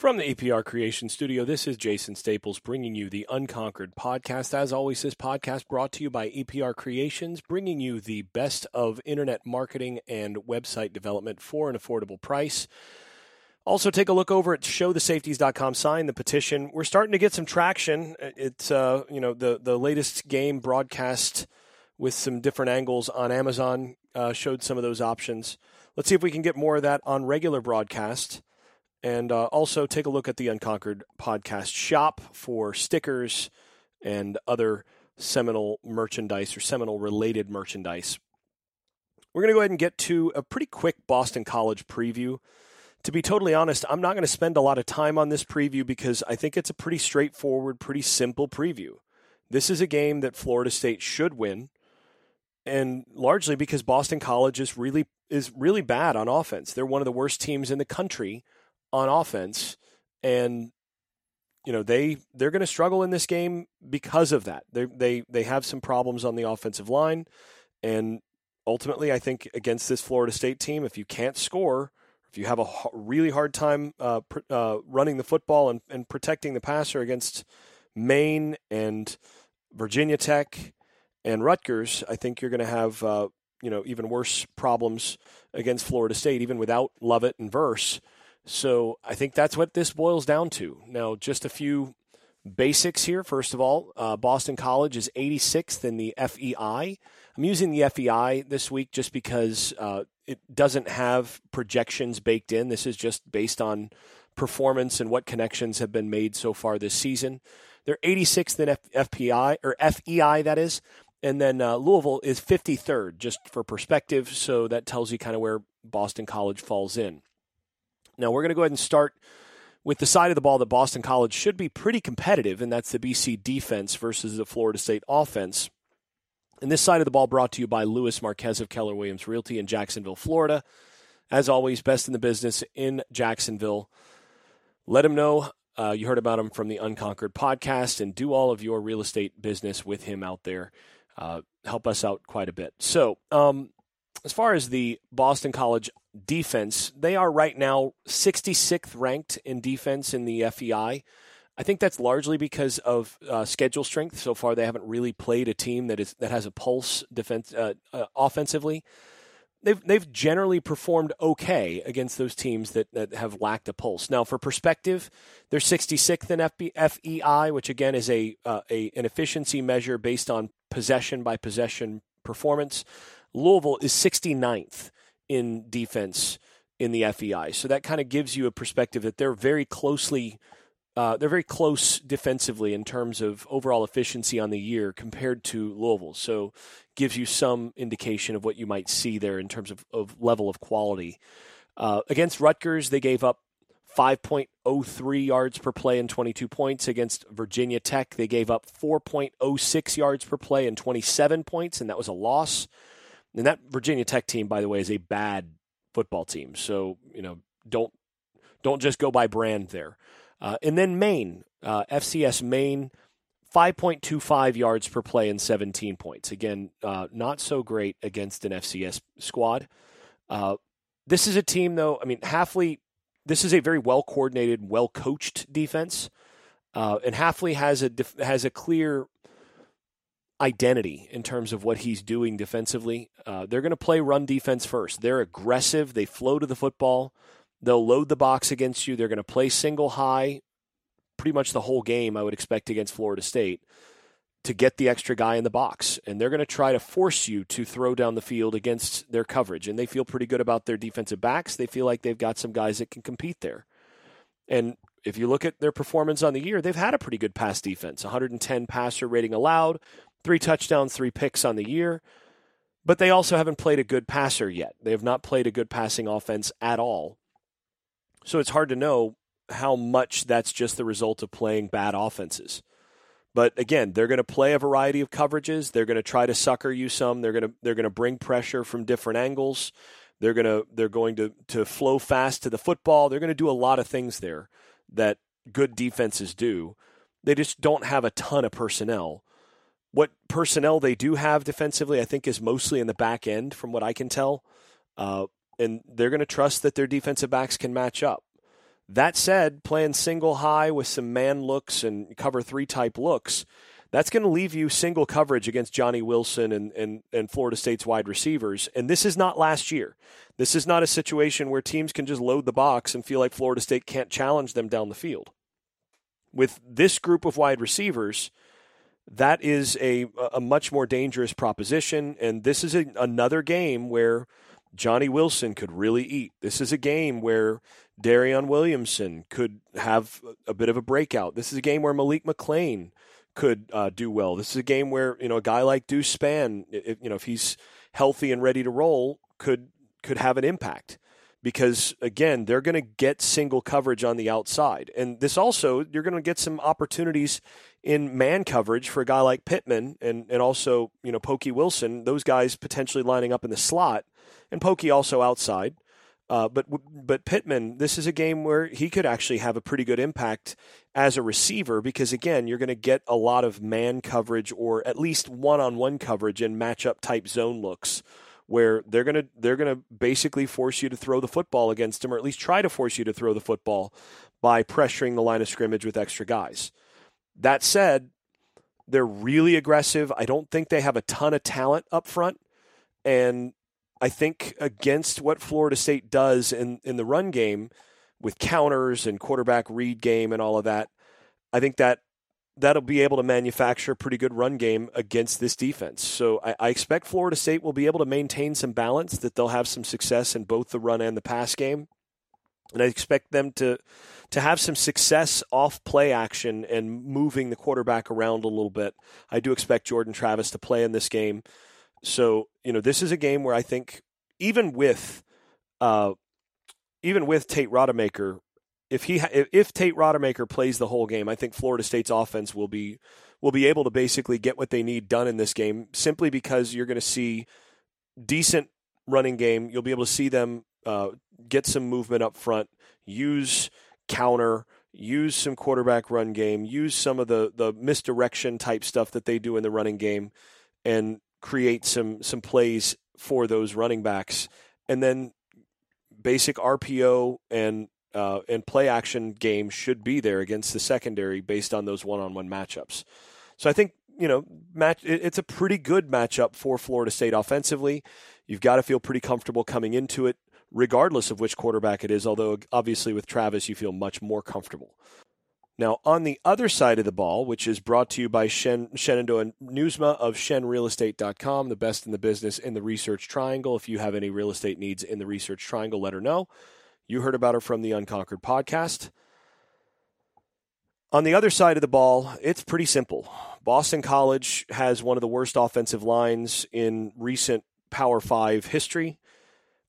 From the EPR Creation Studio, this is Jason Staples bringing you the Unconquered podcast. As always, this podcast brought to you by EPR Creations, bringing you the best of internet marketing and website development for an affordable price. Also, take a look over at showthesafeties.com. Sign the petition. We're starting to get some traction. It's uh, you know the the latest game broadcast with some different angles on Amazon uh, showed some of those options. Let's see if we can get more of that on regular broadcast. And uh, also take a look at the Unconquered podcast shop for stickers and other Seminole merchandise or Seminole related merchandise. We're going to go ahead and get to a pretty quick Boston College preview. To be totally honest, I'm not going to spend a lot of time on this preview because I think it's a pretty straightforward, pretty simple preview. This is a game that Florida State should win, and largely because Boston College is really is really bad on offense. They're one of the worst teams in the country on offense, and you know they they're going to struggle in this game because of that. They they they have some problems on the offensive line, and ultimately, I think against this Florida State team, if you can't score, if you have a really hard time uh, pr- uh, running the football and, and protecting the passer against Maine and Virginia Tech and Rutgers, I think you're going to have uh, you know even worse problems against Florida State, even without Lovett and Verse. So I think that's what this boils down to. Now, just a few basics here. First of all, uh, Boston College is 86th in the FEI. I'm using the FEI this week just because uh, it doesn't have projections baked in. This is just based on performance and what connections have been made so far this season. They're 86th in F- FPI or FEI, that is. And then uh, Louisville is 53rd, just for perspective. So that tells you kind of where Boston College falls in. Now, we're going to go ahead and start with the side of the ball that Boston College should be pretty competitive, and that's the BC defense versus the Florida State offense. And this side of the ball brought to you by Louis Marquez of Keller Williams Realty in Jacksonville, Florida. As always, best in the business in Jacksonville. Let him know uh, you heard about him from the Unconquered podcast and do all of your real estate business with him out there. Uh, help us out quite a bit. So, um, as far as the Boston College defense, they are right now 66th ranked in defense in the FEI. I think that's largely because of uh, schedule strength. So far, they haven't really played a team that is that has a pulse defense uh, uh, offensively. They've they've generally performed okay against those teams that, that have lacked a pulse. Now, for perspective, they're 66th in FB, FEI, which again is a, uh, a an efficiency measure based on possession by possession performance. Louisville is 69th in defense in the FEI. So that kind of gives you a perspective that they're very closely uh, they're very close defensively in terms of overall efficiency on the year compared to Louisville. So gives you some indication of what you might see there in terms of, of level of quality. Uh, against Rutgers, they gave up 5.03 yards per play and 22 points. Against Virginia Tech, they gave up 4.06 yards per play and 27 points, and that was a loss. And that Virginia Tech team, by the way, is a bad football team. So you know, don't don't just go by brand there. Uh, and then Maine, uh, FCS Maine, 5.25 yards per play and 17 points. Again, uh, not so great against an FCS squad. Uh, this is a team, though. I mean, Hafley. This is a very well coordinated, well coached defense, uh, and Hafley has a has a clear identity in terms of what he's doing defensively. Uh, they're going to play run defense first. They're aggressive. They flow to the football. They'll load the box against you. They're going to play single high pretty much the whole game, I would expect, against Florida State to get the extra guy in the box. And they're going to try to force you to throw down the field against their coverage. And they feel pretty good about their defensive backs. They feel like they've got some guys that can compete there. And if you look at their performance on the year, they've had a pretty good pass defense 110 passer rating allowed, three touchdowns, three picks on the year. But they also haven't played a good passer yet. They have not played a good passing offense at all. So it's hard to know how much that's just the result of playing bad offenses. But again, they're going to play a variety of coverages. They're going to try to sucker you some. They're going to they're going to bring pressure from different angles. They're going to they're going to to flow fast to the football. They're going to do a lot of things there that good defenses do. They just don't have a ton of personnel what personnel they do have defensively, I think, is mostly in the back end, from what I can tell. Uh, and they're going to trust that their defensive backs can match up. That said, playing single high with some man looks and cover three type looks, that's going to leave you single coverage against Johnny Wilson and, and, and Florida State's wide receivers. And this is not last year. This is not a situation where teams can just load the box and feel like Florida State can't challenge them down the field. With this group of wide receivers, that is a, a much more dangerous proposition. And this is a, another game where Johnny Wilson could really eat. This is a game where Darion Williamson could have a bit of a breakout. This is a game where Malik McClain could uh, do well. This is a game where you know a guy like Deuce Spann, if, you know, if he's healthy and ready to roll, could could have an impact because again they're going to get single coverage on the outside, and this also you're going to get some opportunities in man coverage for a guy like Pittman and and also you know Pokey Wilson. Those guys potentially lining up in the slot, and Pokey also outside. Uh, but but Pittman, this is a game where he could actually have a pretty good impact as a receiver because again, you're going to get a lot of man coverage or at least one-on-one coverage in matchup type zone looks where they're going to they're going to basically force you to throw the football against him or at least try to force you to throw the football by pressuring the line of scrimmage with extra guys. That said, they're really aggressive. I don't think they have a ton of talent up front and I think against what Florida State does in, in the run game with counters and quarterback read game and all of that, I think that that'll be able to manufacture a pretty good run game against this defense. So I, I, expect Florida State will be able to maintain some balance, that they'll have some success in both the run and the pass game. And I expect them to to have some success off play action and moving the quarterback around a little bit. I do expect Jordan Travis to play in this game. So you know, this is a game where I think even with uh, even with Tate Rodemaker, if he if Tate Rodemaker plays the whole game, I think Florida State's offense will be will be able to basically get what they need done in this game simply because you're going to see decent running game. You'll be able to see them uh, get some movement up front, use counter, use some quarterback run game, use some of the the misdirection type stuff that they do in the running game, and create some some plays for those running backs, and then basic RPO and uh, and play action game should be there against the secondary based on those one on one matchups. So I think you know match it's a pretty good matchup for Florida State offensively. You've got to feel pretty comfortable coming into it, regardless of which quarterback it is. Although obviously with Travis, you feel much more comfortable. Now, on the other side of the ball, which is brought to you by Shen, Shenandoah Newsma of ShenRealEstate.com, the best in the business in the Research Triangle. If you have any real estate needs in the Research Triangle, let her know. You heard about her from the Unconquered podcast. On the other side of the ball, it's pretty simple. Boston College has one of the worst offensive lines in recent Power Five history.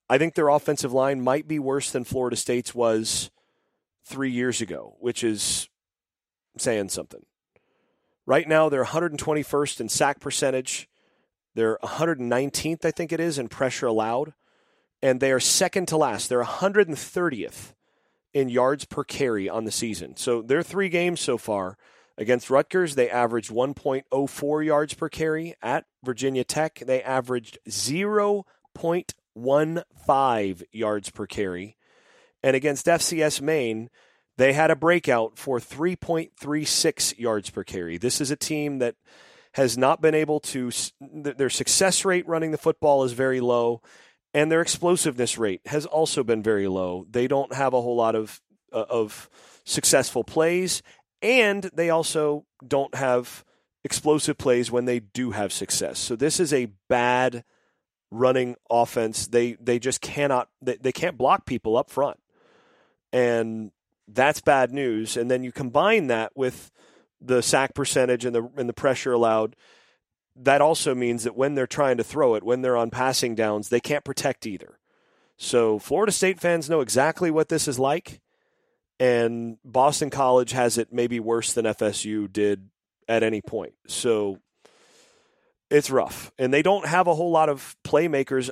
I think their offensive line might be worse than Florida State's was three years ago, which is saying something. Right now, they're 121st in sack percentage. They're 119th, I think it is, in pressure allowed. And they are second to last. They're 130th in yards per carry on the season. So their three games so far against Rutgers, they averaged 1.04 yards per carry. At Virginia Tech, they averaged 0.15 yards per carry. And against FCS Maine, they had a breakout for 3.36 yards per carry. This is a team that has not been able to, their success rate running the football is very low, and their explosiveness rate has also been very low. They don't have a whole lot of, uh, of successful plays, and they also don't have explosive plays when they do have success. So this is a bad running offense. They they just cannot they, they can't block people up front. And that's bad news. And then you combine that with the sack percentage and the and the pressure allowed. That also means that when they're trying to throw it, when they're on passing downs, they can't protect either. So Florida State fans know exactly what this is like, and Boston College has it maybe worse than FSU did at any point. So it's rough, and they don't have a whole lot of playmakers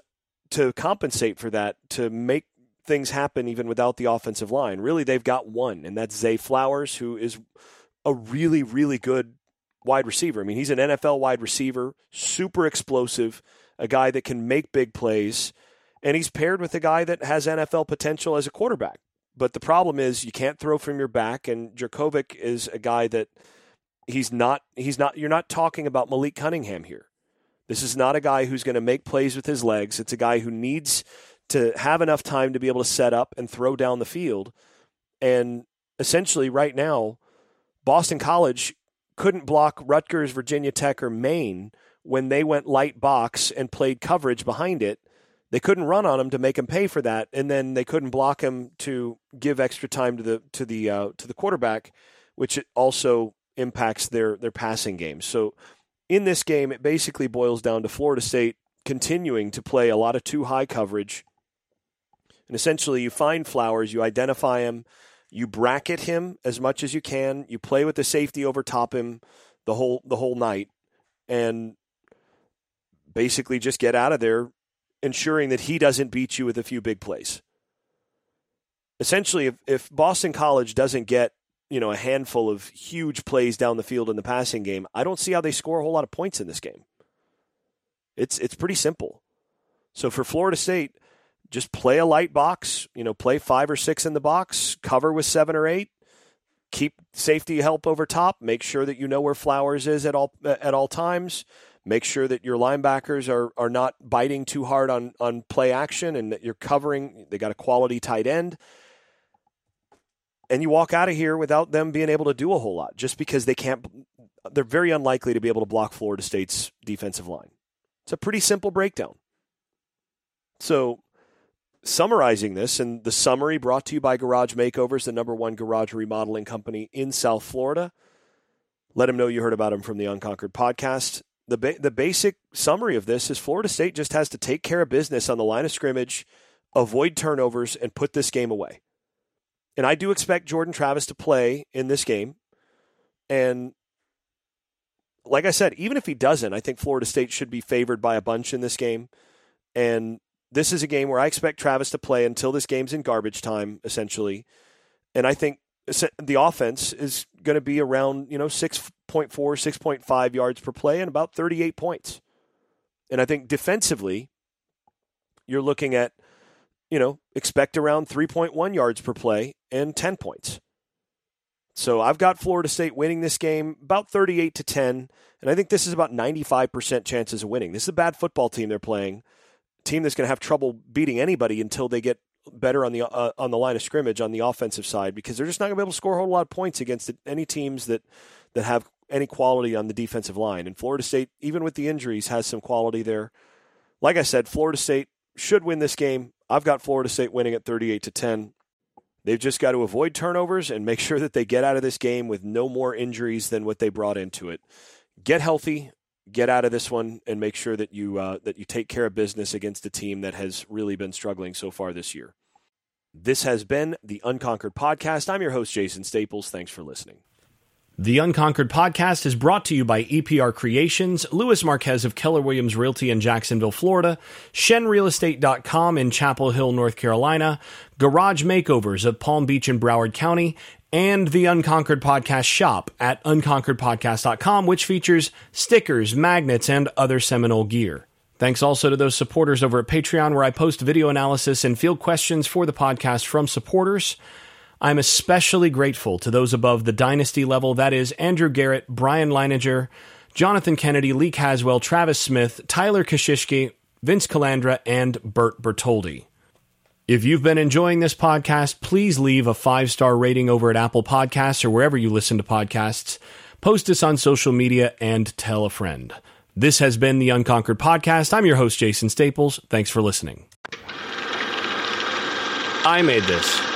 to compensate for that to make things happen even without the offensive line. Really, they've got one, and that's Zay Flowers, who is a really, really good wide receiver. I mean, he's an NFL wide receiver, super explosive, a guy that can make big plays, and he's paired with a guy that has NFL potential as a quarterback. but the problem is you can't throw from your back, and Jurkovec is a guy that he's not. He's not. You're not talking about Malik Cunningham here. This is not a guy who's going to make plays with his legs. It's a guy who needs to have enough time to be able to set up and throw down the field. And essentially, right now, Boston College couldn't block Rutgers, Virginia Tech, or Maine when they went light box and played coverage behind it. They couldn't run on him to make him pay for that, and then they couldn't block him to give extra time to the to the uh, to the quarterback, which also impacts their their passing game. So in this game, it basically boils down to Florida State continuing to play a lot of two high coverage. And essentially, you find Flowers, you identify him, you bracket him as much as you can, you play with the safety over top him the whole the whole night, and basically just get out of there, ensuring that he doesn't beat you with a few big plays. Essentially, if, if Boston College doesn't get you know, a handful of huge plays down the field in the passing game, I don't see how they score a whole lot of points in this game. It's it's pretty simple. So for Florida State, just play a light box, you know, play 5 or 6 in the box, cover with 7 or 8, keep safety help over top, make sure that you know where Flowers is at all at all times. Make sure that your linebackers are are not biting too hard on on play action and that you're covering. They got a quality tight end and you walk out of here without them being able to do a whole lot just because they can't they're very unlikely to be able to block Florida State's defensive line. It's a pretty simple breakdown. So, summarizing this and the summary brought to you by Garage Makeovers, the number one garage remodeling company in South Florida. Let them know you heard about them from the Unconquered podcast. The ba- the basic summary of this is Florida State just has to take care of business on the line of scrimmage, avoid turnovers and put this game away and I do expect Jordan Travis to play in this game. And like I said, even if he doesn't, I think Florida State should be favored by a bunch in this game. And this is a game where I expect Travis to play until this game's in garbage time, essentially. And I think the offense is going to be around, you know, 6.4, 6.5 yards per play and about 38 points. And I think defensively, you're looking at – you know, expect around 3.1 yards per play and 10 points. So I've got Florida State winning this game about 38 to 10, and I think this is about 95% chances of winning. This is a bad football team they're playing, team that's going to have trouble beating anybody until they get better on the uh, on the line of scrimmage on the offensive side because they're just not going to be able to score a whole lot of points against any teams that that have any quality on the defensive line. And Florida State, even with the injuries, has some quality there. Like I said, Florida State should win this game. I've got Florida State winning at 38 to 10. They've just got to avoid turnovers and make sure that they get out of this game with no more injuries than what they brought into it. Get healthy, get out of this one, and make sure that you uh, that you take care of business against a team that has really been struggling so far this year. This has been the Unconquered Podcast. I'm your host, Jason Staples. Thanks for listening. The Unconquered podcast is brought to you by EPR Creations, Louis Marquez of Keller Williams Realty in Jacksonville, Florida, ShenRealEstate.com in Chapel Hill, North Carolina, Garage Makeovers of Palm Beach and Broward County, and the Unconquered Podcast shop at UnconqueredPodcast.com, which features stickers, magnets, and other Seminole gear. Thanks also to those supporters over at Patreon, where I post video analysis and field questions for the podcast from supporters. I'm especially grateful to those above the dynasty level that is, Andrew Garrett, Brian Leininger, Jonathan Kennedy, Lee Caswell, Travis Smith, Tyler Kashishki, Vince Calandra, and Bert Bertoldi. If you've been enjoying this podcast, please leave a five star rating over at Apple Podcasts or wherever you listen to podcasts. Post us on social media and tell a friend. This has been the Unconquered Podcast. I'm your host, Jason Staples. Thanks for listening. I made this.